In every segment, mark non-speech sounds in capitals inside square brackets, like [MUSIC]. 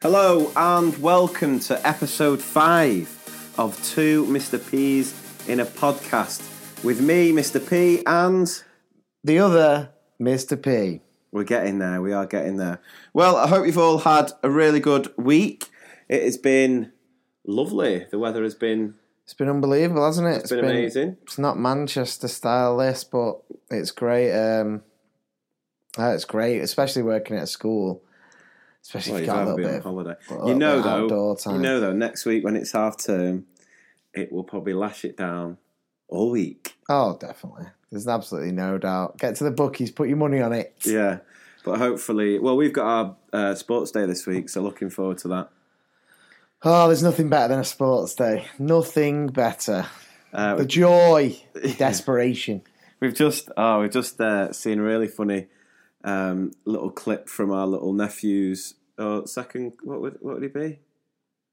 Hello and welcome to episode five of Two Mr. P's in a podcast with me, Mr. P, and The other, Mr. P. we're getting there. We are getting there. Well, I hope you've all had a really good week. It has been lovely. The weather has been It's been unbelievable, hasn't it? it's been, amazing. It's not Manchester style this, but it's great. Um, uh, it's great, especially working at a school. Especially Well, if you've got a little be bit. on of- holiday. You know, though. You know, though. Next week when it's half term, it will probably lash it down all week. Oh, definitely. There's absolutely no doubt. Get to the bookies, put your money on it. Yeah, but hopefully, well, we've got our uh, sports day this week, so looking forward to that. Oh, there's nothing better than a sports day. Nothing better. Uh, The joy, the [LAUGHS] desperation. We've just oh, we've just uh, seen a really funny um, little clip from our little nephew's oh, second. What would what would he be?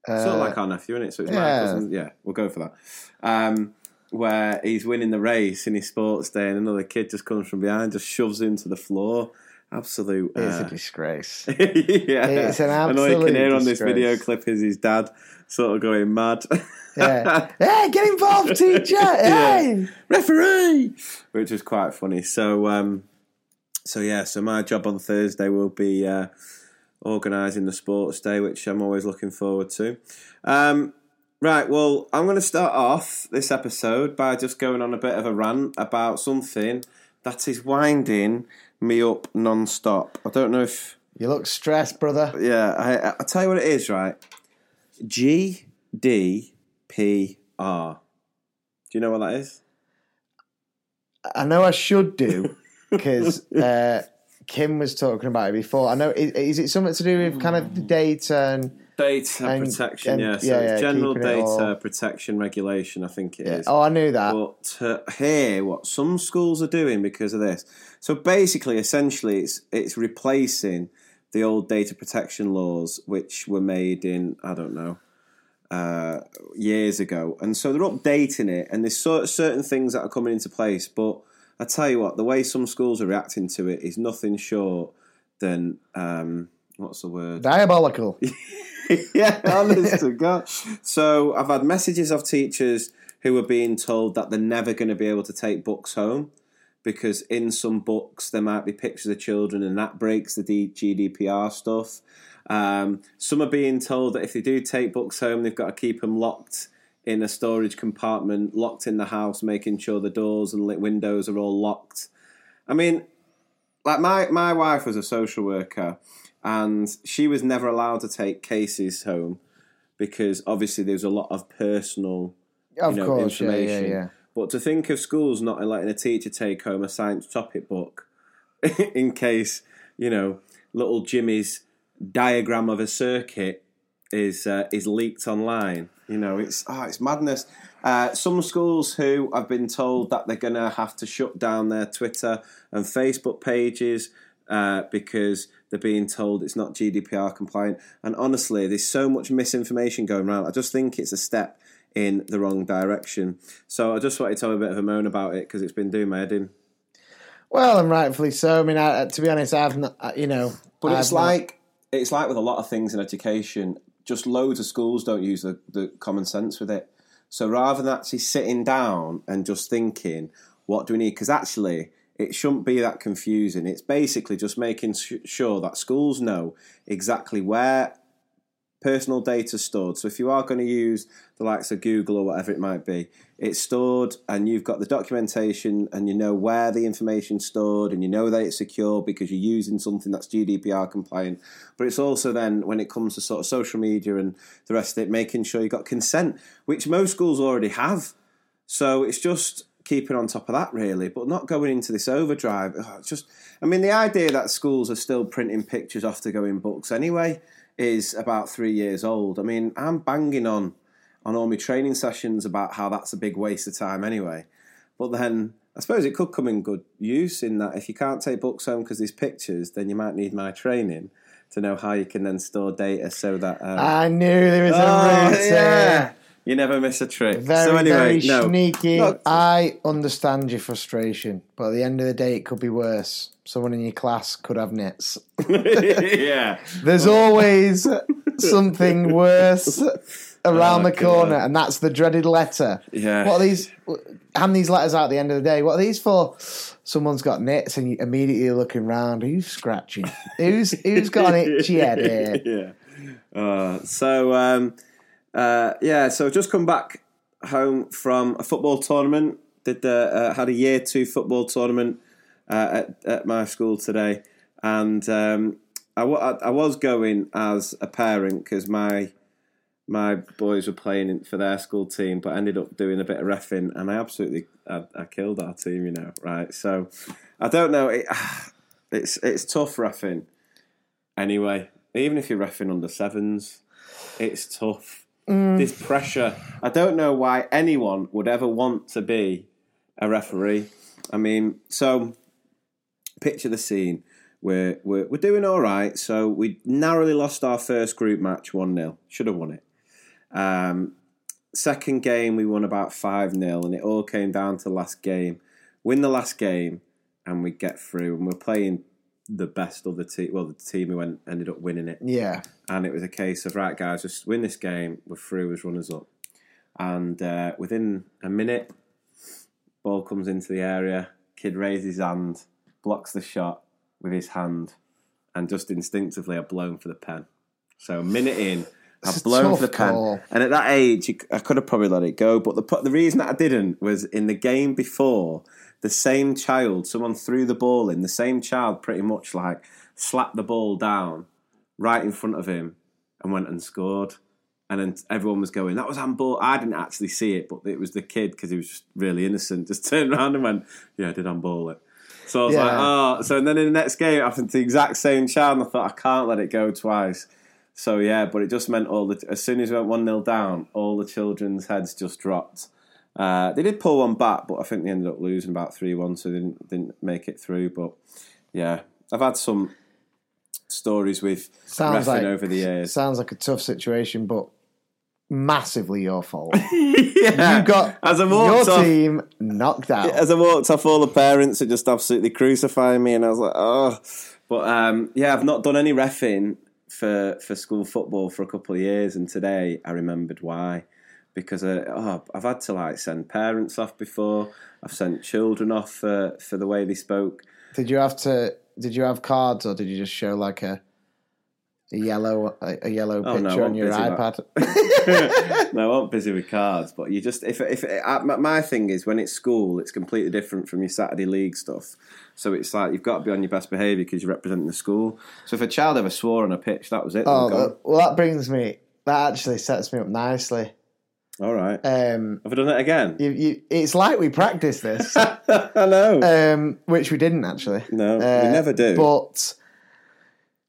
sort of Uh, like our nephew, isn't it? So it's my yeah. cousin. Yeah, we'll go for that. Um, where he's winning the race in his sports day, and another kid just comes from behind, just shoves him to the floor. Absolute. It's uh, a disgrace. [LAUGHS] yeah, It's an absolute. and all you can hear on this video clip is his dad sort of going mad. Yeah. [LAUGHS] hey, get involved, teacher. [LAUGHS] Yeah. Hey. referee, which was quite funny. So, um, so yeah, so my job on Thursday will be uh, organising the sports day, which I'm always looking forward to. Um, right, well, I'm going to start off this episode by just going on a bit of a rant about something that is winding me up non-stop. I don't know if, You look stressed, brother. yeah, I, I tell you what it is, right? G D P R. Do you know what that is? I know I should do because uh, Kim was talking about it before. I know. Is, is it something to do with kind of the data and? Data And- protection, and- yeah. So yeah, yeah, general data protection regulation, I think it is. Oh, I knew that. But to hear what some schools are doing because of this, so basically, essentially, it's it's replacing the old data protection laws which were made in I don't know uh, years ago, and so they're updating it, and there's certain things that are coming into place. But I tell you what, the way some schools are reacting to it is nothing short than um, what's the word? Diabolical. [LAUGHS] yeah, honest to [LAUGHS] God. So I've had messages of teachers who are being told that they're never going to be able to take books home because in some books there might be pictures of children and that breaks the GDPR stuff. Um, some are being told that if they do take books home, they've got to keep them locked in a storage compartment, locked in the house, making sure the doors and lit windows are all locked. I mean, like my my wife was a social worker and she was never allowed to take cases home because obviously there's a lot of personal Of you know, course, yeah, yeah, information. yeah. But to think of schools not letting a teacher take home a science topic book [LAUGHS] in case, you know, little Jimmy's diagram of a circuit is uh, is leaked online. You know, it's oh, it's madness. Uh, some schools who have been told that they're going to have to shut down their Twitter and Facebook pages uh, because they're being told it's not GDPR compliant. And honestly, there's so much misinformation going around. I just think it's a step in the wrong direction. So I just wanted to have a bit of a moan about it because it's been doing my head in. Well, and rightfully so. I mean, I, to be honest, I've not. uh, You know, But I've it's not- like it's like with a lot of things in education. Just loads of schools don't use the, the common sense with it. So rather than actually sitting down and just thinking, what do we need? Because actually, it shouldn't be that confusing. It's basically just making sure that schools know exactly where personal data stored. So if you are going to use the likes of Google or whatever it might be, it's stored and you've got the documentation and you know where the information's stored and you know that it's secure because you're using something that's GDPR compliant. But it's also then when it comes to sort of social media and the rest of it, making sure you've got consent, which most schools already have. So it's just keeping on top of that really, but not going into this overdrive. Ugh, just, I mean, the idea that schools are still printing pictures off to go in books anyway is about three years old. I mean, I'm banging on on all my training sessions about how that's a big waste of time anyway. But then I suppose it could come in good use in that if you can't take books home because there's pictures, then you might need my training to know how you can then store data so that. Um, I knew there was a Oh, route. yeah. You never miss a trick. Very, so anyway, very no. sneaky. Look- I understand your frustration, but at the end of the day, it could be worse. Someone in your class could have nits. [LAUGHS] yeah. [LAUGHS] There's always something [LAUGHS] worse around Oh, the corner, God. and that's the dreaded letter. Yeah. What are these? Hand these letters out at the end of the day. What are these for? Someone's got nits, and you immediately looking round. Who's scratching? Who's who's got an itchy head here? yeah. Uh, so um, uh, yeah, so just come back home from a football tournament. Did the uh, had a year two football tournament uh, at, at my school today, and um, was going as a parent because my my boys were playing in- for their school team, but I ended up doing a bit of refing, and I absolutely I, I killed our team, you know. Right, so I don't know. It, [SIGHS] it's it's tough refing. Anyway, even if you're refing under sevens, it's tough. This pressure. I don't know why anyone would ever want to be a referee. I mean, so picture the scene. We're, we're, we're doing all right. So we narrowly lost our first group match 1 0. Should have won it. Um, second game, we won about 5 0, and it all came down to the last game. Win the last game, and we get through. And we're playing the best of the team. Well, the team who went, ended up winning it Yeah, and it was a case of right, guys, just win this game. We're through as runners up, and uh, within a minute, ball comes into the area. Kid raises his hand, blocks the shot with his hand, and just instinctively, I've blown for the pen. So a minute in, [LAUGHS] I've blown for the pen, call. and at that age, I could have probably let it go. But the the reason that I didn't was in the game before, the same child, someone threw the ball in. The same child, pretty much like slapped the ball down right in front of him and went and scored. And then everyone was going, that was handball. I didn't actually see it, but it was the kid because he was just really innocent. [LAUGHS] Just turned around and went, yeah, I did handball it. So I was Yeah. like, oh. So and then in the next game, it happened to the exact same child. And I thought, I can't let it go twice. So yeah, but it just meant all the as soon as we went one 0 down, all the children's heads just dropped. Uh, they did pull one back, but I think they ended up losing about three one, so they didn't didn't make it through. But yeah, I've had some stories with sounds refing like over the years. sounds like a tough situation, but massively your fault. [LAUGHS] yeah, You got as I your walked off, team knocked out. as I walked off, all the parents are just absolutely crucifying me, and I was like, oh. But um, yeah, I've not done any refing for for school football for a couple of years, and today I remembered why. Because uh, oh, I've had to like send parents off before. I've sent children off for, for the way they spoke. Did you have to? Did you have cards, or did you just show like a a yellow a, a yellow Oh, no, picture I'm on your iPad? [LAUGHS] no, I wasn't busy with cards, but you just if if uh, my- thing is when it's school, it's completely different from your Saturday league stuff. So it's like you've got to be on your best behaviour because you're representing the school. So if a child ever swore on a pitch, that was it. oh, were gone. that- well, that brings me. That actually sets me up nicely. All right. Um, Have I done it again? you, you, it's like we practiced this, [LAUGHS] know. um, which we didn't actually. no, Uh, we never do. But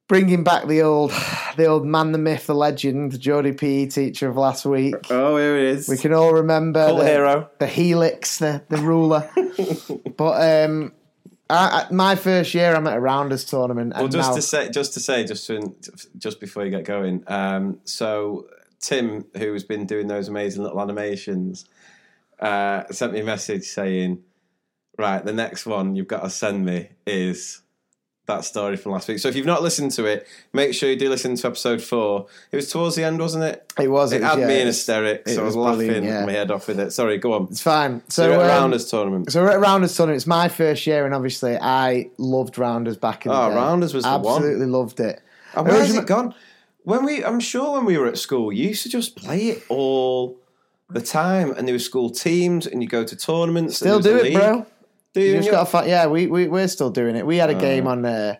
bringing back the old, the old man, the myth, the legend, the Geordie PE teacher of last week. oh, here it is. We can all remember the, hero. the helix, the, the ruler. [LAUGHS] but um, I, I, my first year, I'm at a rounders tournament, and Well, just now, to say, just to say, just to, just before you get going, um, so Tim, who has been doing those amazing little animations, uh, sent me a message saying, "Right, the next one you've got to send me is that story from last week." So if you've not listened to it, make sure you do listen to episode four. It was towards the end, wasn't it? it was It was, had yeah, me in hysterics. so I was, laughing yeah. my head off with it. Sorry, go on. It's fine. So So, you're at um, Rounders tournament. So we're at Rounders tournament. It's my first year, and obviously I loved Rounders back in the Oh, day. Rounders was the. Absolutely loved it. And where's it gone? When we, I'm sure when we were at school, you used to just play it all the time, and there were school teams, and you go to tournaments. Still do it, bro. Do you? You just got to find. Yeah, we we we're still doing it. We had a game on. Uh,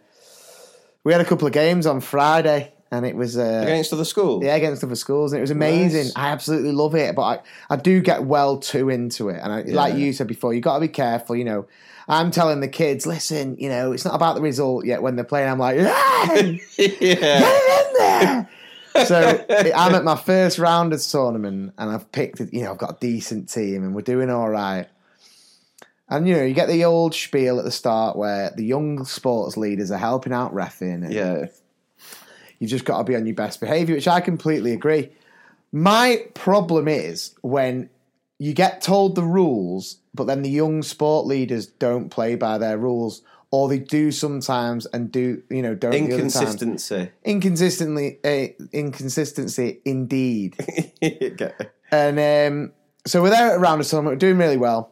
we had a couple of games on Friday, and it was uh, against other schools. yeah against other schools, and it was amazing. Nice. I absolutely love it, but I, I do get well too into it, and I, like you said before, you got to be careful. You know, I'm telling the kids, listen, you know, it's not about the result yet. When they're playing, I'm like, [LAUGHS] yeah, get yeah. it in there. so I'm at my first round rounders tournament, and I've picked, you know, I've got a decent team, and we're doing all right. And you know, you get the old spiel at the start where the young sports leaders are helping out refing, and Yeah. you just got to be on your best behaviour, which I completely agree. My problem is when you get told the rules, but then the young sport leaders don't play by their rules, or they do sometimes and do you know don't the. Inconsistency. inconsistently uh, inconsistency indeed. [LAUGHS] Okay. And um, so we're there at Rounders tournament, we're doing really well.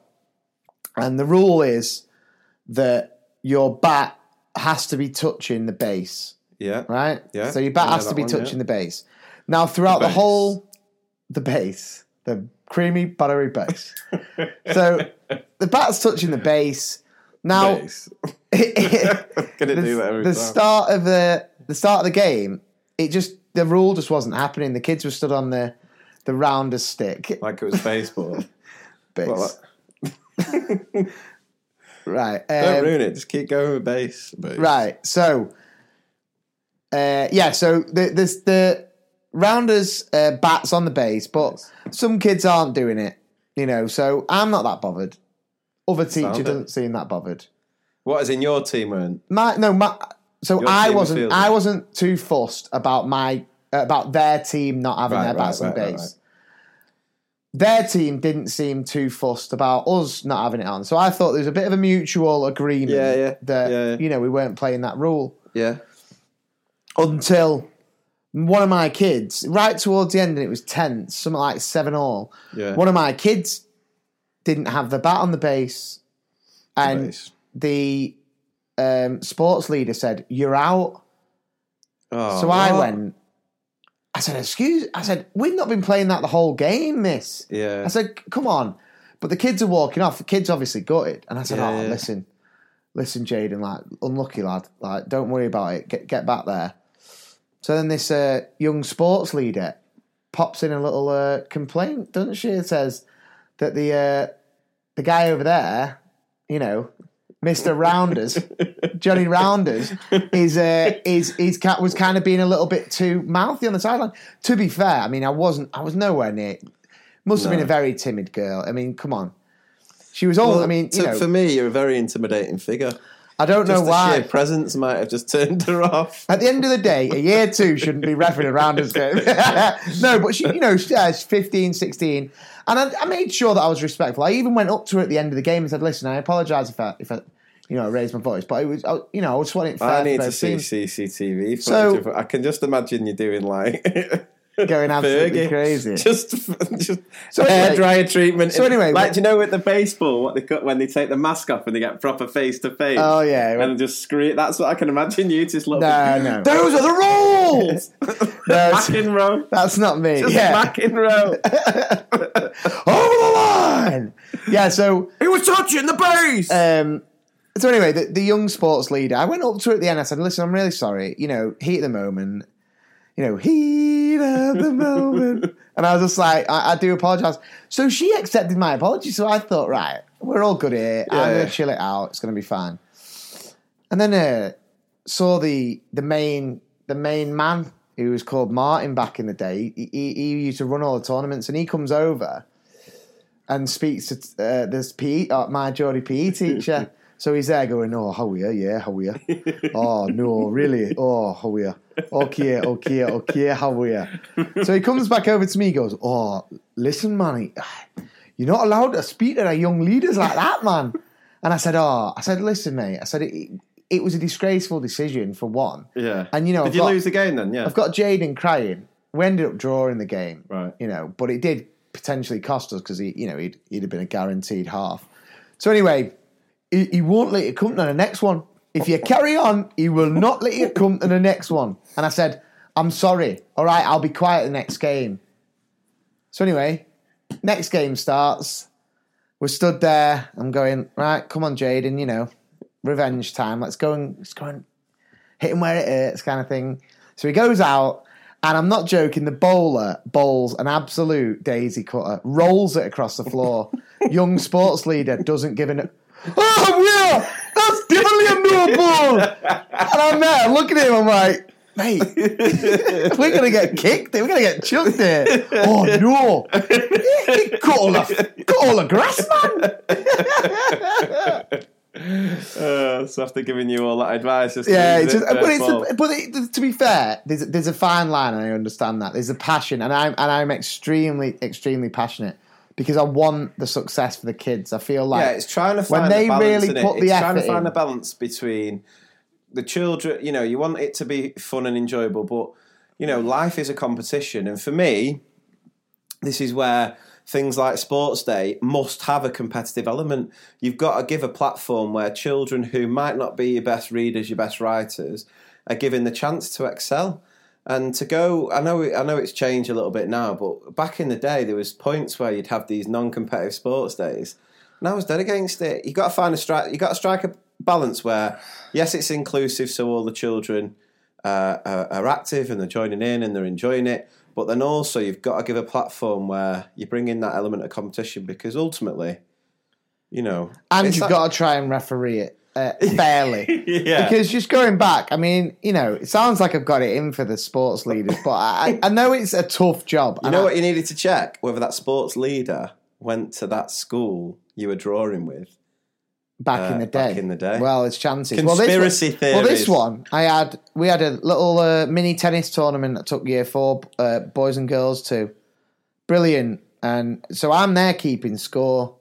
And the rule is that your bat has to be touching the base, yeah. right? Yeah, So your bat has to be one, touching yeah. the base. Now, throughout the, base. whole, the base, the creamy, buttery base. so [LAUGHS] the bat's touching the base. Now, Base. Gonna do that every the time. start of the the start of the game, it just the rule just wasn't happening. The kids were stood on the the rounder stick like it was baseball. [LAUGHS] base. What- [LAUGHS] right. [LAUGHS] Don't um, ruin it. Just keep going with base. base. right. So uh, yeah, so the this the rounders uh, bats on the base, but some kids aren't doing it. You know, so I'm not that bothered. Other teacher Sound doesn't seem that bothered. What is in your team, weren't? My no, my so Your I was wasn't. I wasn't too fussed about my about their team not having Right, their bats on right, right, base. Their team didn't seem too fussed about us not having it on, so I thought there was a bit of a mutual agreement Yeah, yeah, that yeah, yeah. you know we weren't playing that rule Yeah. until one of my kids, right towards the end, and it was tense, something like seven all. Yeah. One of my kids didn't have the bat on the base, and Base. The um, sports leader said, "You're out." Oh, so I what? went. I said, "Excuse." I said, "We've not been playing that the whole game, Miss." Yeah. I said, "Come on," but the kids are walking off. The kids obviously gutted, and I said, Yeah, "Oh, yeah. listen, listen, Jaden, like unlucky lad, like don't worry about it. Get get back there." So then this uh, young sports leader pops in a little uh, complaint, doesn't she? It says that the uh, the guy over there, you know, Mister Rounders, Johnny Rounders, is uh, is is was kind of being a little bit too mouthy on the sideline. To be fair, I mean, I wasn't, I was nowhere near. Must have been a very timid girl. I mean, come on, she was all. I mean, so know, for me, you're a very intimidating figure. I don't Just know why. presence might have just turned her off. At the end of the day, a year two shouldn't be refereeing around Rounders game. [LAUGHS] no, but she, you know, uh, she's 15, 16. And I, I made sure that I was respectful. I even went up to her at the end of the game and said, listen, I apologise if I, if I, you know, I raised my voice. But it was, I, you know, I just wanted it fair I need to see. CCTV. So- of- I can just imagine you doing like [LAUGHS] Going absolutely Fergie. crazy. [LAUGHS] Just, just So hair anyway- dryer treatment. so anyway, Like, do you know with the baseball, what they cut when they take the mask off and they get proper face to face? Oh, yeah. And just scream. That's what I can imagine you just look. No, no. [LAUGHS] Those are the rules! No, it's- McEnroe. That's not me. Just yeah. McEnroe. Over the line! Yeah, so he was touching the base! Um, so anyway, the, the young sports leader, I went up to her at the end. I said, "Listen, I'm really sorry. You know, heat of the moment. You know, heat of the moment." [LAUGHS] And I was just like, "I, I do apologise." So she accepted my apology. So I thought, right, we're all good here. I'm gonna chill it out. It's going to be fine. And then uh, saw the the main the main man who was called Martin back in the day. He, he, he used to run all the tournaments, and he comes over and speaks to uh, this PE, uh, my Geordie PE teacher. [LAUGHS] so he's there going, "Oh, how are you? Yeah, how are you? [LAUGHS] oh no, really? Oh, how are you? Okay, okay, okay, how are you?" So he comes back over to me. Goes, "Oh, listen, man, [SIGHS] you're not allowed to speak to our young leaders like that, man." And I said, "Oh, I said, listen, mate. I said it, it was a disgraceful decision for one. yeah. And you know, Did I've you got- lose the game then? Yeah. I've got Jaden crying. We ended up drawing the game, Right. You know, but it did potentially cost us because he, you know, he'd he'd have been a guaranteed half. So anyway, he, he won't let you come to the next one. If you carry on, he will not let you come to the next one. And I said, I'm sorry. All right, I'll be quiet the next game. So anyway, next game starts. We're stood there. I'm going right. Come on, Jaden. You know, revenge time. Let's go and let's go and hit him where it hurts, kind of thing. So he goes out, and I'm not joking. The bowler bowls an absolute daisy cutter, rolls it across the floor. [LAUGHS] Young sports leader doesn't give an. Oh yeah, that's definitely a no ball. And I'm there looking at him. I'm like, mate, we're gonna get kicked. We're gonna get chucked here. Oh no! Cut all the cut all the grass, man. Uh, so after giving you all that advice, just Yeah, it's just, but it's the, but it, to be fair, there's there's a fine line, and I understand that. There's a passion, and I'm and I'm extremely extremely passionate. Because I want the success for the kids. I feel like yeah, it's trying to when find they balance really in it. put the it's trying to find in. a balance between the children. You know, you want it to be fun and enjoyable, but you know, life is a competition, and for me, this is where things like sports day must have a competitive element. You've got to give a platform where children who might not be your best readers, your best writers, are given the chance to excel. And to go, I know, I know it's changed a little bit now, but back in the day, there was points where you'd have these non-competitive sports days, and I was dead against it. You got to find a strike. You got to strike a balance where, yes, it's inclusive, so all the children uh, are, are active and they're joining in and they're enjoying it. But then also, you've got to give a platform where you bring in that element of competition because ultimately, you know, and you've that- got to try and referee it uh, fairly. [LAUGHS] yeah, Because just going back, I mean, you know, it sounds like I've got it in for the sports leaders, but I, I know it's a tough job. you know what you needed to check whether that sports leader went to that school you were drawing with. back in uh, the day. back in the day. Well, it's chances. Conspiracy well, this, Well, this one, I had. We had a little uh, mini tennis tournament that took year four uh, boys and girls to. Brilliant, and so I'm there keeping score.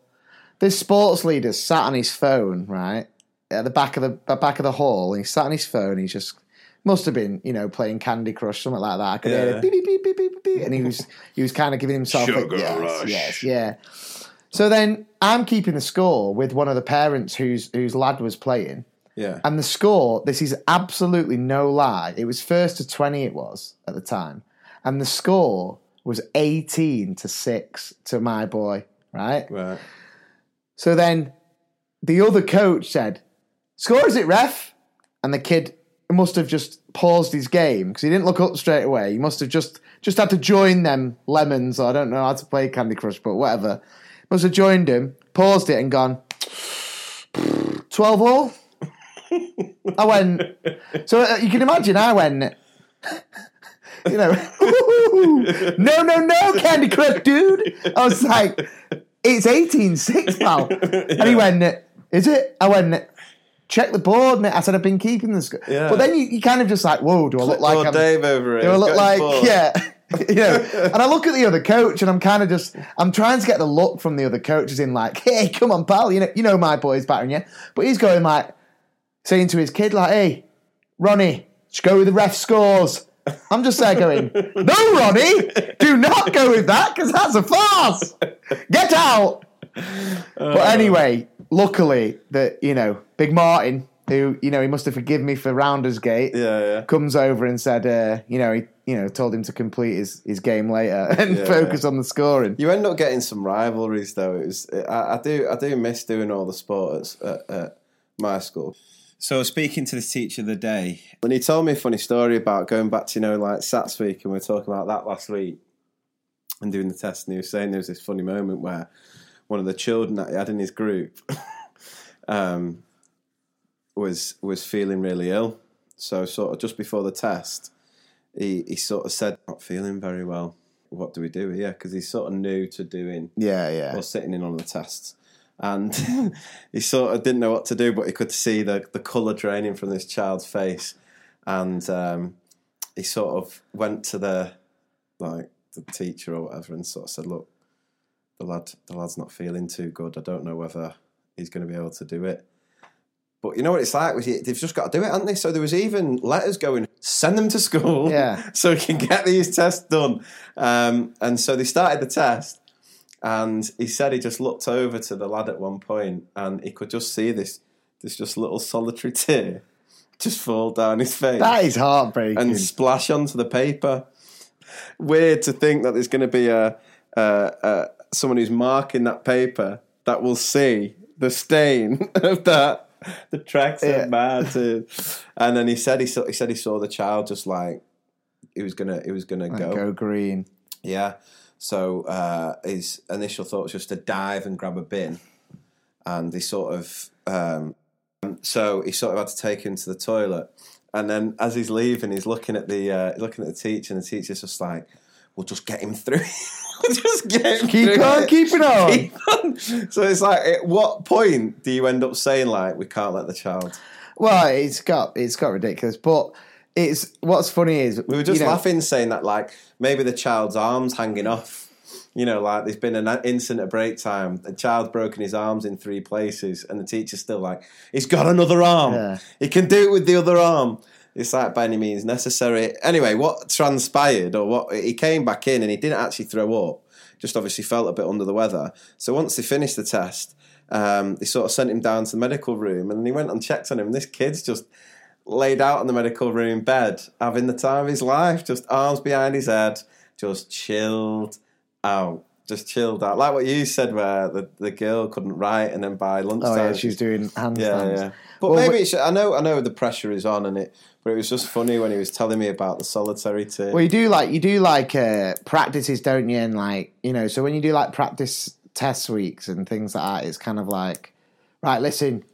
This sports leader sat on his phone right at the back of the at back of the hall. And he sat on his phone. He's just must have been you know playing Candy Crush something like that. I could hear Yeah. it beep beep beep beep beep beep, and he was he was kind of giving himself a, Sugar yes, rush. yes, yeah. So then I'm keeping the score with one of the parents whose whose lad was playing. Yeah, And the score, this is absolutely no lie. It was first to 20, it was at the time. And the score was 18 to 6 to my boy, right? right. So then the other coach said, Score is it, ref? And the kid must have just paused his game because he didn't look up straight away. He must have just just had to join them lemons. Or I don't know how to play Candy Crush, but whatever. Must have joined him, paused it, and gone, 12 all? [LAUGHS] I went, so uh, you can imagine I went, [LAUGHS] you know, [LAUGHS] no, no, no, Candy Crush, dude. I was like, it's 18 6, pal. And he went, is it? I went, check the board, mate. I said, I've been keeping this. Yeah. But then you, you kind of just like, whoa, do I look like I'm. Dave over Do I look like, yeah. [LAUGHS] you know, and I look at the other coach, and I'm kind of just, I'm trying to get the look from the other coaches in like, hey, come on, pal, you know, you know my boy's battering you, but he's going like, saying to his kid like, hey, Ronnie, just go with the ref scores. I'm just there going, no, Ronnie, do not go with that because that's a farce. Get out. But anyway, luckily that you know, Big Martin, who you know he must have forgiven me for Rounders Gate, Yeah, yeah. comes over and said, uh, you know, he you know told him to complete his, his game later [LAUGHS] and Yeah. focus on the scoring. You end up getting some rivalries, though. It was I, I do I do miss doing all the sports at, at my school. So speaking to the teacher of the day, when he told me a funny story about going back to you know like Sats week, and we were talking about that last week, and doing the test, and he was saying there was this funny moment where one of the children that he had in his group [LAUGHS] um, was was feeling really ill. So sort of just before the test, he he sort of said, "Not feeling very well." What do we do here? Because he's sort of new to doing Yeah, yeah. or sitting in on the tests. And [LAUGHS] he sort of didn't know what to do, but he could see the, the colour draining from this child's face. And um, he sort of went to the like the teacher or whatever and sort of said, Look, the lad the lad's not feeling too good. I don't know whether he's going to be able to do it. But you know what it's like? They've just got to do it, haven't they? So there was even letters going, send them to school Yeah. [LAUGHS] so we can get these tests done. Um, and so they started the test, and he said he just looked over to the lad at one point, and he could just see this this just little solitary tear just fall down his face That is heartbreaking. and splash onto the paper. Weird to think that there's going to be a, a, a someone who's marking that paper that will see the stain [LAUGHS] of that. The tracks Yeah. are bad, too. and then he said he saw he said he saw the child just like he was gonna he was gonna Like, go. go green. Yeah. So uh, his initial thought was just to dive and grab a bin, and he sort of um, so he sort of had to take him to the toilet, and then as he's leaving, he's looking at the uh, looking at the teacher, and the teacher's just like, "We'll just get him through. [LAUGHS] we'll just get him Keep through on, it." keep it on. [LAUGHS] Keep on. So it's like, at what point do you end up saying like, "We can't let the child"? Well, it's got it's got ridiculous, but it's what's funny is We were just you know, laughing, saying that like maybe the child's arms hanging off, You know, like there's been an incident at break time. A child's broken his arms in three places, and the teacher's still like, "He's got another arm. Yeah. He can do it with the other arm." It's like by any means necessary. Anyway, what transpired, or what he came back in and he didn't actually throw up. Just obviously felt a bit under the weather. So once they finished the test, um, they sort of sent him down to the medical room, and then he went and checked on him. And this kid's just laid out on the medical room bed, having the time of his life, just arms behind his head, just chilled out. Just chilled out. Like what you said, where the, the girl couldn't write, and then by lunchtime. Oh yeah, she was doing handstands. Yeah, yeah. But Well, maybe but- it's, I know I know the pressure is on, and it. But it was just funny when he was telling me about the solitary team. Well, you do like you do like uh, practices, don't you? And like you know, so when you do like practice test weeks and things like that, it's kind of like, right, listen,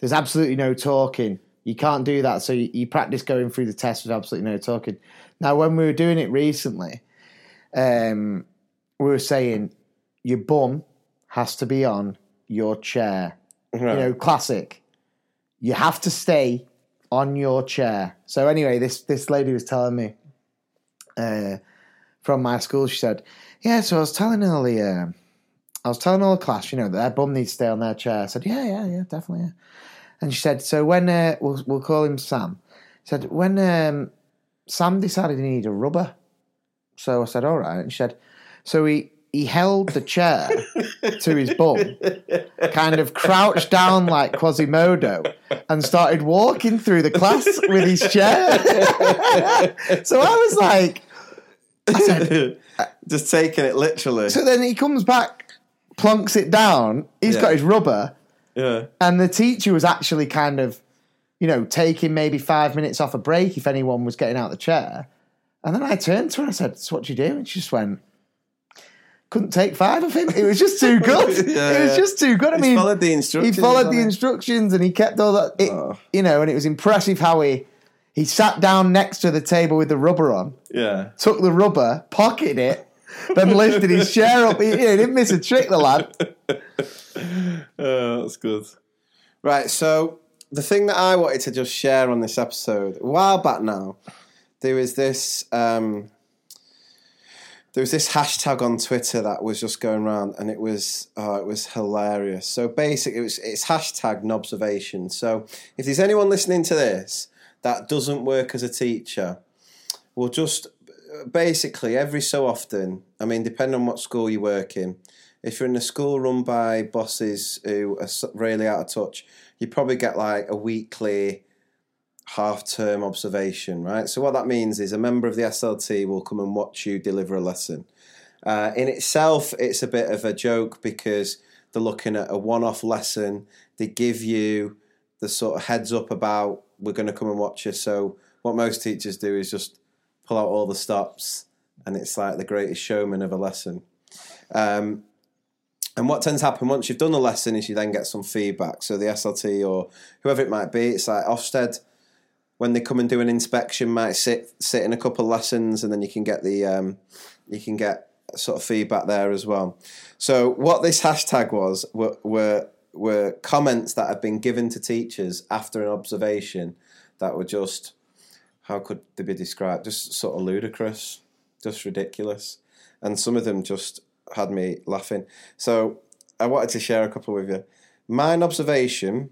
there's absolutely no talking. You can't do that. So you, you practice going through the test with absolutely no talking. Now, when we were doing it recently, um, we were saying your bum has to be on your chair. Right. You know, classic. You have to stay on your chair. So anyway, this this lady was telling me uh, from my school. She said, "Yeah." So I was telling all the, uh, I was telling all the class, you know, that their bum needs to stay on their chair. I said, "Yeah, yeah, yeah, definitely." Yeah. And she said, "So when uh, we'll we'll call him Sam." Said when um, Sam decided he needed a rubber. So I said, "All right." And she said, "So he." He held the chair to his bum, kind of crouched down like Quasimodo, and started walking through the class with his chair. so I was like, I said, [LAUGHS] just taking it literally. so then he comes back, plunks it down. He's Yeah. got his rubber, yeah. and the teacher was actually kind of, you know, taking maybe five minutes off a break if anyone was getting out of the chair. And then I turned to her and I said, So what do you do? And she just went, couldn't take five of him. It was just too [LAUGHS] good. Yeah, it was just too good. I He mean, followed the instructions, He followed the he? instructions and he kept all that. It, Oh. You know, and it was impressive how he he sat down next to the table with the rubber on, Yeah. took the rubber, pocketed it, then [LAUGHS] lifted his chair up. He, you know, he didn't miss a trick, the lad. [LAUGHS] Oh, that's good. Right, so the thing that I wanted to just share on this episode, a while back now, there was this um, there was this hashtag on Twitter that was just going around, and it was oh, it was hilarious. So basically, it was it's hashtag nobservation. So if there's anyone listening to this that doesn't work as a teacher, well, just uh, basically every so often. I mean, depending on what school you work in, if you're in a school run by bosses who are really out of touch, you probably get like a weekly half term observation, right? So, what that means is a member of the SLT will come and watch you deliver a lesson. Uh, in itself, it's a bit of a joke because they're looking at a one off lesson. They give you the sort of heads up about we're going to come and watch you. So, what most teachers do is just pull out all the stops, and it's like the greatest showman of a lesson. Um, and what tends to happen once you've done the lesson is you then get some feedback. So the SLT or whoever it might be, it's like Ofsted when they come and do an inspection might sit sit in a couple lessons and then you can get the um, you can get sort of feedback there as well. So what this hashtag was were were, were comments that had been given to teachers after an observation that were just how could they be described? Just sort of ludicrous, just ridiculous, and some of them just had me laughing. So I wanted to share a couple with you. Mine observation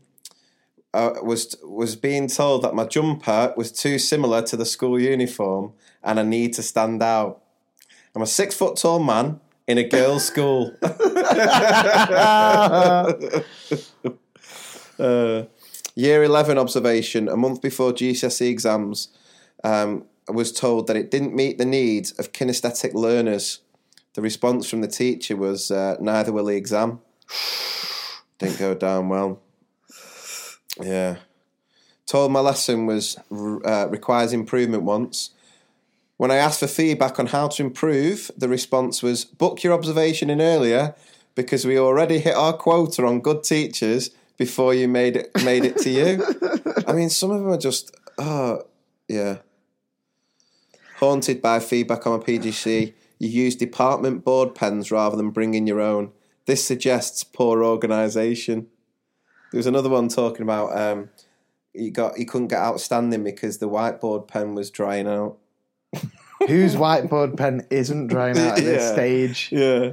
uh, was was being told that my jumper was too similar to the school uniform and I need to stand out. I'm a six foot tall man in a girls' [LAUGHS] school. [LAUGHS] uh, year 11 observation, a month before GCSE exams, um, I was told that it didn't meet the needs of kinesthetic learners. The response from the teacher was, uh, neither will the exam. [SIGHS] Didn't go down well. Yeah. Told my lesson was uh, requires improvement once. When I asked for feedback on how to improve, the response was book your observation in earlier because we already hit our quota on good teachers before you made it made it to you. I mean, some of them are just oh yeah. Haunted by feedback on a PGC, you use department board pens rather than bringing your own. This suggests poor organisation. There was another one talking about um, you got you couldn't get outstanding because the whiteboard pen was drying out. [LAUGHS] Whose whiteboard pen isn't drying out at this Yeah. stage? Yeah.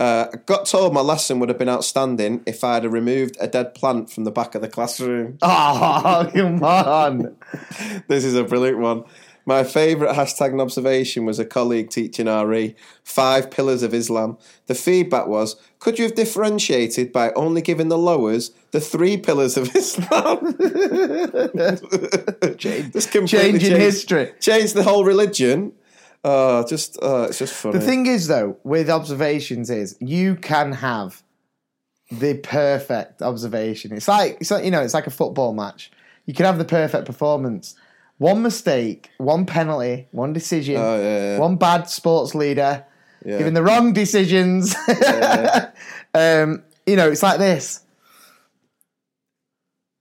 Uh, I got told my lesson would have been outstanding if I had removed a dead plant from the back of the classroom. Oh, [LAUGHS] come on. [LAUGHS] This is a brilliant one. My favourite hashtag nobservation was a colleague teaching RE five pillars of Islam. The feedback was, could you have differentiated by only giving the lowers the three pillars of [LAUGHS] Islam? Just completely Changing changed- history. Change the whole religion. Oh, just uh, it's just funny. The thing is, though, with observations, is you can have the perfect observation. It's like it's like you know, it's like a football match. You can have the perfect performance. One mistake, one penalty, one decision, Oh, yeah, yeah. one bad sports leader, Yeah. giving the wrong decisions. [LAUGHS] um, you know, it's like this.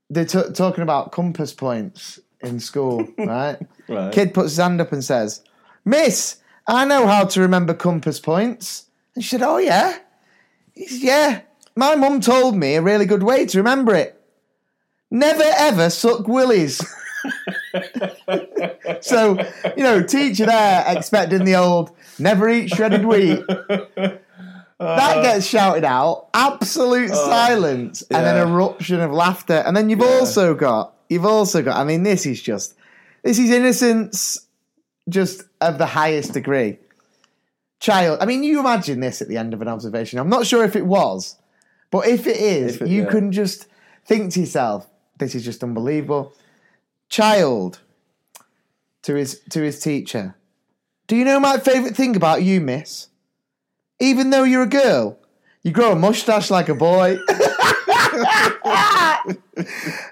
They're t- talking about compass points in school, [LAUGHS] right? Right. Kid puts his hand up and says, Miss, I know how to remember compass points. And she said, Oh, yeah? He said, Yeah. My mum told me a really good way to remember it. Never ever suck willies. [LAUGHS] [LAUGHS] so, you know, teacher there expecting the old never eat shredded wheat. that uh, gets shouted out, absolute uh, silence, and then yeah. eruption of laughter. And then you've also got, you've also got, I mean, this is just, this is innocence just of the highest degree. Child, I mean, you imagine this at the end of an observation. I'm not sure if it was, but if it is, If it- you yeah. can just think to yourself, this is just unbelievable. Child to his to his teacher. Do you know my favourite thing about you, miss? Even though you're a girl, you grow a mustache like a boy. and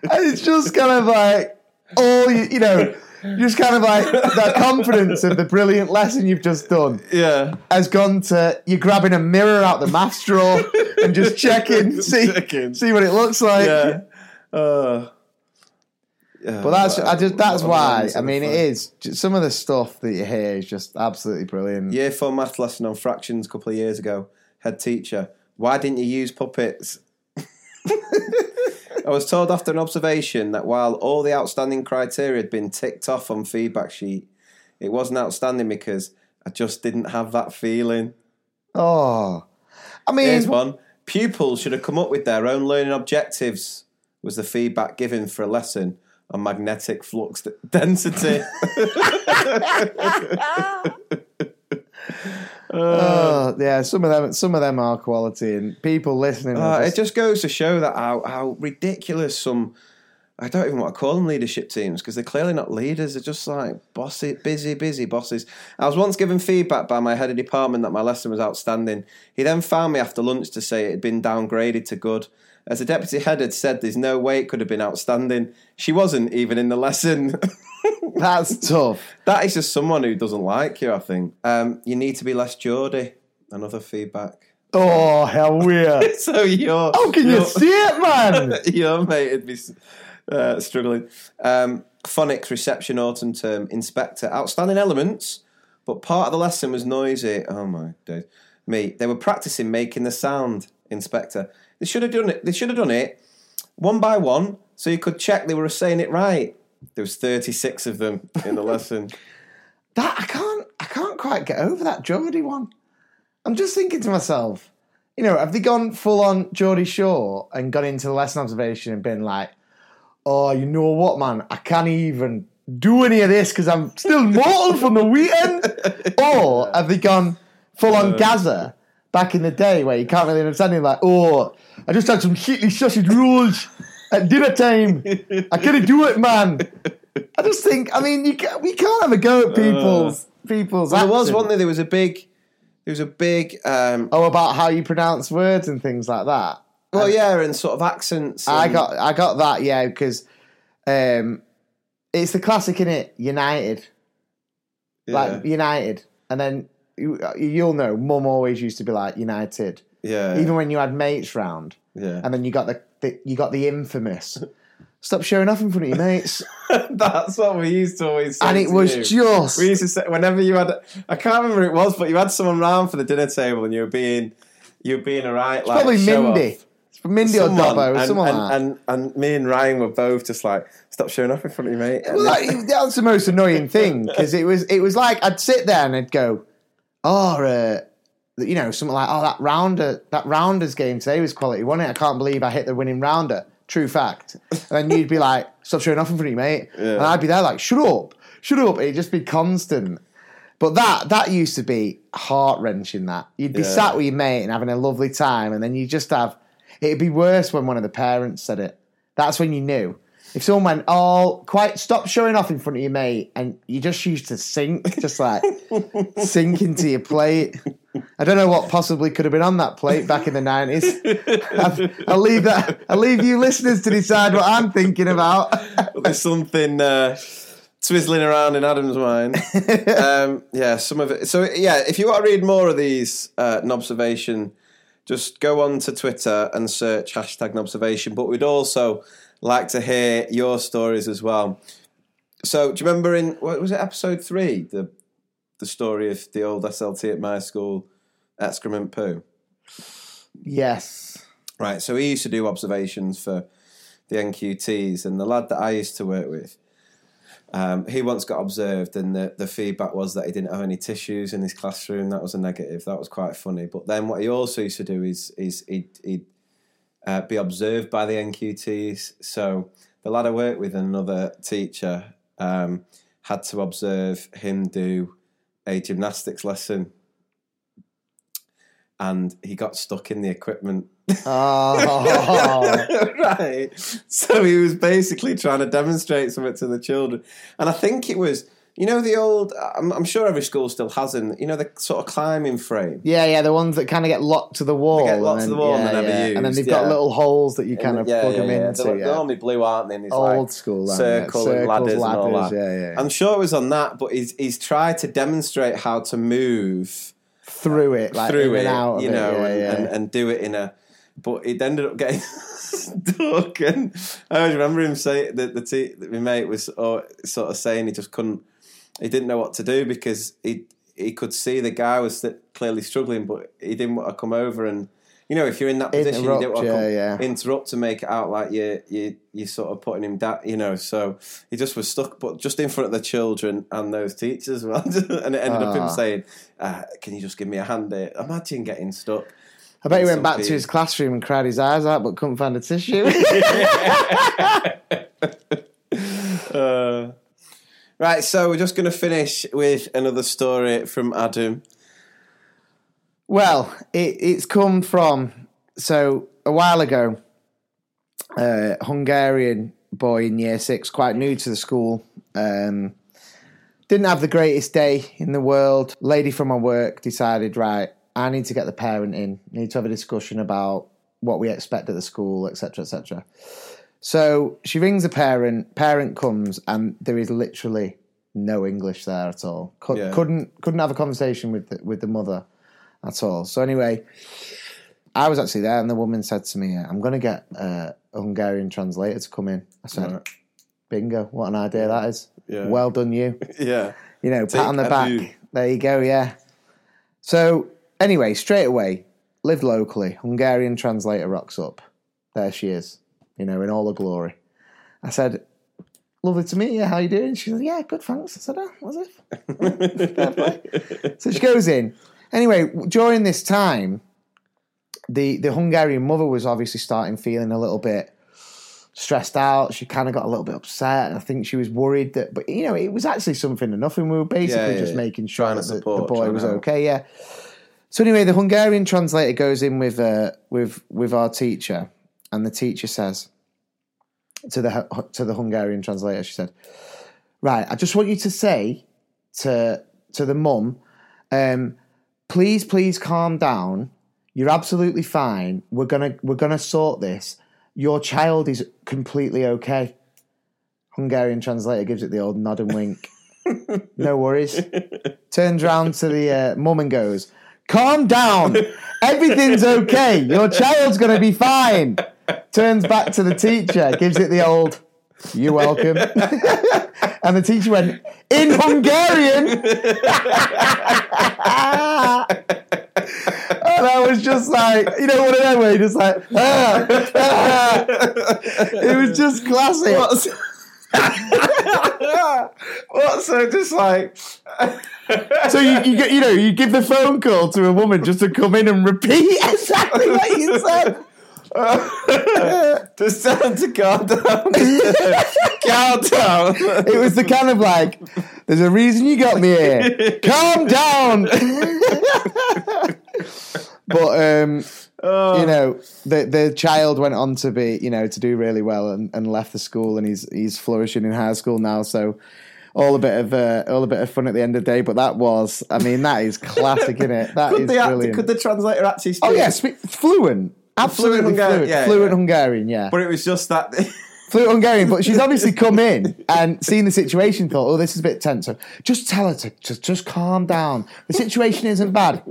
it's just kind of like all you, you know, just kind of like that confidence of the brilliant lesson you've just done yeah. has gone to you grabbing a mirror out the maths drawer and just checking, [LAUGHS] see, Checking. see what it looks like. Yeah. Uh, But that's I just that's why I mean it is just, some of the stuff that you hear is just absolutely brilliant. Year four math lesson on fractions a couple of years ago. Head teacher, why didn't you use puppets? [LAUGHS] I was told after an observation that while all the outstanding criteria had been ticked off on feedback sheet, it wasn't outstanding because I just didn't have that feeling. Oh, I mean, Here's one. Pupils should have come up with their own learning objectives, was the feedback given for a lesson on magnetic flux d- [LAUGHS] density. [LAUGHS] oh, yeah, some of them some of them are quality, and people listening. Uh, are it just, just goes to show that how, how ridiculous some. I don't even want to call them leadership teams because they're clearly not leaders. They're just like bossy, busy, busy bosses. I was once given feedback by my head of department that my lesson was outstanding. He then found me after lunch to say it had been downgraded to good. As the deputy head had said, there's no way it could have been outstanding. She wasn't even in the lesson. [LAUGHS] that's tough. that is just someone who doesn't like you, I think. Um, you need to be less Geordie. Another feedback. Oh, how weird! [LAUGHS] So you're. How can you see it, man? [LAUGHS] your mate would be uh, struggling. Um, phonics reception autumn term inspector outstanding elements, but part of the lesson was noisy. Oh my days, me. They were practicing making the sound. Inspector, they should have done it. They should have done it one by one, so you could check they were saying it right. There was thirty six of them in the [LAUGHS] lesson. That I can't I can't quite get over that Geordie one. I'm just thinking to myself, you know, have they gone full on Geordie Shore and gone into the lesson observation and been like, oh, you know what, man, I can't even do any of this because I'm still mortal from the weekend? [LAUGHS] or have they gone full on Gaza back in the day where you can't really understand it, like, oh, I just had some shitty sausage rolls at dinner time. I couldn't do it, man. I just think, I mean, you can, we can't have a go at people's people's. there was one that there was a big, there was a big. Um, Oh, about how you pronounce words and things like that. well, yeah, and sort of accents. I got, I got that, yeah, because um, it's the classic in it. United, yeah, like United, and then Uh, you'll know. Mum always used to be like United, yeah, even when you had mates round, yeah. and then you got the, the you got the infamous. Stop showing off in front of your mates, [LAUGHS] That's what we used to always say. and it was you. just We used to say whenever you had, I can't remember who it was, but you had someone round for the dinner table, and you were being, you were being a right, like probably Mindy. off. It's Mindy or Dobbo, and, someone and, like that. and, and me and Ryan were both just like, stop showing off in front of you, mate. Well, like, that was the most annoying thing because it was it was like I'd sit there and I'd go, oh, uh, you know, something like, oh, that rounder, that rounders game today was quality, wasn't it? I can't believe I hit the winning rounder. True fact. And then you'd be like, [LAUGHS] stop showing off in front of you, mate. And I'd be there like, shut up, shut up. It'd just be constant. But that that used to be heart wrenching. That you'd be Yeah. sat with your mate and having a lovely time, and then you just have. It'd be worse when one of the parents said it. That's when you knew. If someone went, "Oh, quite stop showing off in front of your mate," and you just used to sink, [LAUGHS] just like sink into your plate. I don't know what possibly could have been on that plate back in the nineties. I'll leave that. I'll leave you listeners to decide what I'm thinking about. [LAUGHS] There's something uh, twizzling around in Adam's mind. um, yeah, some of it. So yeah, if you want to read more of these uh, nobservation, just go on to Twitter and search hashtag nobservation. But we'd also like to hear your stories as well. So do you remember in what was it episode three the the story of the old SLT at my school excrement poo? Yes. Right, so he used to do observations for the NQTs, and the lad that I used to work with, um, he once got observed, and the, the feedback was that he didn't have any tissues in his classroom. That was a negative. That was quite funny. But then what he also used to do is is he'd, he'd uh, be observed by the NQTs. So the lad I worked with, another teacher, um, had to observe him do a gymnastics lesson. And he got stuck in the equipment Oh. [LAUGHS] right. So he was basically trying to demonstrate something to the children. And I think it was, you know, the old, I'm, I'm sure every school still has them, you know, the sort of climbing frame. Yeah, yeah, the ones that kind of get locked to the wall. get locked and to the wall and yeah, never yeah. And then they've got yeah. little holes that you kind of plug them yeah. into. They're, yeah. they're only blue, aren't they? And Old like school, aren't circle they? and ladders, and all ladders, that. yeah, yeah. I'm sure it was on that, but he's he's tried to demonstrate how to move Through it, like through it, and out you it, know, yeah, and. And, and do it in a. But it ended up getting [LAUGHS] stuck, and I remember him saying that the that my mate was oh, sort of saying he just couldn't, he didn't know what to do because he he could see the guy was clearly struggling, but he didn't want to come over and. You know, if you're in that position, you Interrupt, don't want to yeah, come, yeah. interrupt to make it out like you you you sort of putting him down. You know, so he just was stuck, but just in front of the children and those teachers well. [LAUGHS] and it ended up him Ah. saying, uh, "Can you just give me a hand here?" Imagine getting stuck. I bet he went back to his classroom and cried his eyes out, but couldn't find a tissue. [LAUGHS] [LAUGHS] Uh, right, so we're just going to finish with another story from Adam. well, it, it's come from so a while ago. A Hungarian boy in year six, quite new to the school, um, didn't have the greatest day in the world. Lady from my work decided, right, I need to get the parent in. Need to have a discussion about what we expect at the school, etc., etc. So she rings a parent. Parent comes, and there is literally no English there at all. Cou- Yeah. Couldn't couldn't have a conversation with the, with the mother at all. So anyway, I was actually there, and the woman said to me, "I'm going to get uh, a Hungarian translator to come in." I said, Right. "Bingo! What an idea that is! Yeah. Well done, you." [LAUGHS] Yeah. You know, Take pat on the back. view. There you go. Yeah. So anyway, straight away, live locally. Hungarian translator rocks up. There she is. You know, in all the glory. I said, "Lovely to meet you. How you doing?" She said, "Yeah, good, thanks." I said, "Oh, was it?" [LAUGHS] So she goes in. Anyway, during this time, the the Hungarian mother was obviously starting feeling a little bit stressed out. She kind of got a little bit upset, and I think she was worried that. But you know, it was actually something and nothing. We were basically Yeah, yeah, just yeah. making sure that the, support, the boy was help. okay. Yeah. So anyway, the Hungarian translator goes in with uh, with with our teacher, and the teacher says to the to the Hungarian translator, she said, "Right, I just want you to say to to the mum, um, please, please calm down. You're absolutely fine. We're gonna we're gonna sort this. Your child is completely okay." Hungarian translator gives it the old nod and wink. [LAUGHS] no worries. Turns round to the uh, mum and goes, "Calm down. Everything's okay. Your child's gonna be fine." Turns back to the teacher, gives it the old, "You're welcome." and the teacher went, "In Hungarian." and I I was just like, you know, them where you just like, ah, ah. it was just classic. What's, what's so just like So you, you get, you know, you give the phone call to a woman just to come in and repeat exactly what you said. Just [LAUGHS] tell to calm down. calm down. It was the kind of like, there's a reason you got me here. Calm down. [LAUGHS] but um, you know, the the child went on to be, you know, to do really well and, and left the school, and he's he's flourishing in high school now. So all a bit of uh, all a bit of fun at the end of the day. But that was, I mean, that is classic, isn't it? That Could is act- brilliant. could the translator actually speak? oh yeah, speak, fluent, absolutely fluent, Hungarian, fluent, yeah, fluent yeah. Hungarian, yeah. But it was just that. [LAUGHS] fluent Hungarian, but she's obviously [LAUGHS] come in and seen the situation, thought, oh, this is a bit tense. So just tell her to just, just calm down. The situation isn't bad.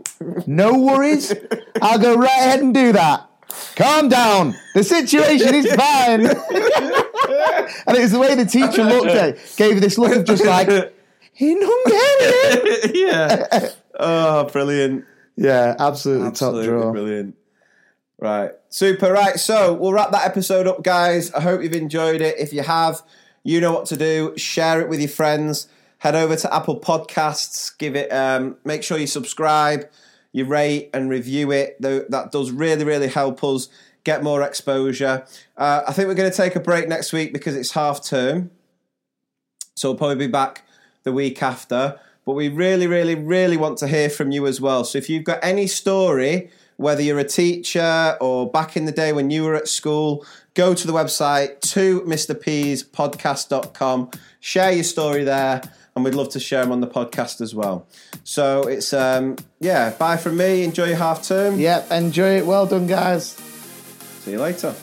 No worries. I'll go right ahead and do that. Calm down. The situation is fine. [LAUGHS] and it was the way the teacher looked at it, gave her this look of just like, in Hungarian. yeah. Oh, brilliant. Yeah, absolutely, Absolutely top draw. brilliant. Right. Super. Right. So we'll wrap that episode up, guys. I hope you've enjoyed it. If you have, you know what to do. Share it with your friends. Head over to Apple Podcasts. Give it. Um, make sure you subscribe, you rate and review it. That does really, really help us get more exposure. Uh, I think we're going to take a break next week because it's half term. So we'll probably be back the week after. But we really, really, really want to hear from you as well. So if you've got any story, whether you're a teacher or back in the day when you were at school, go to the website to mrpspodcast.com, share your story there, and we'd love to share them on the podcast as well. So it's, um, yeah, bye from me. Enjoy your half term. Yep, enjoy it. Well done, guys. See you later.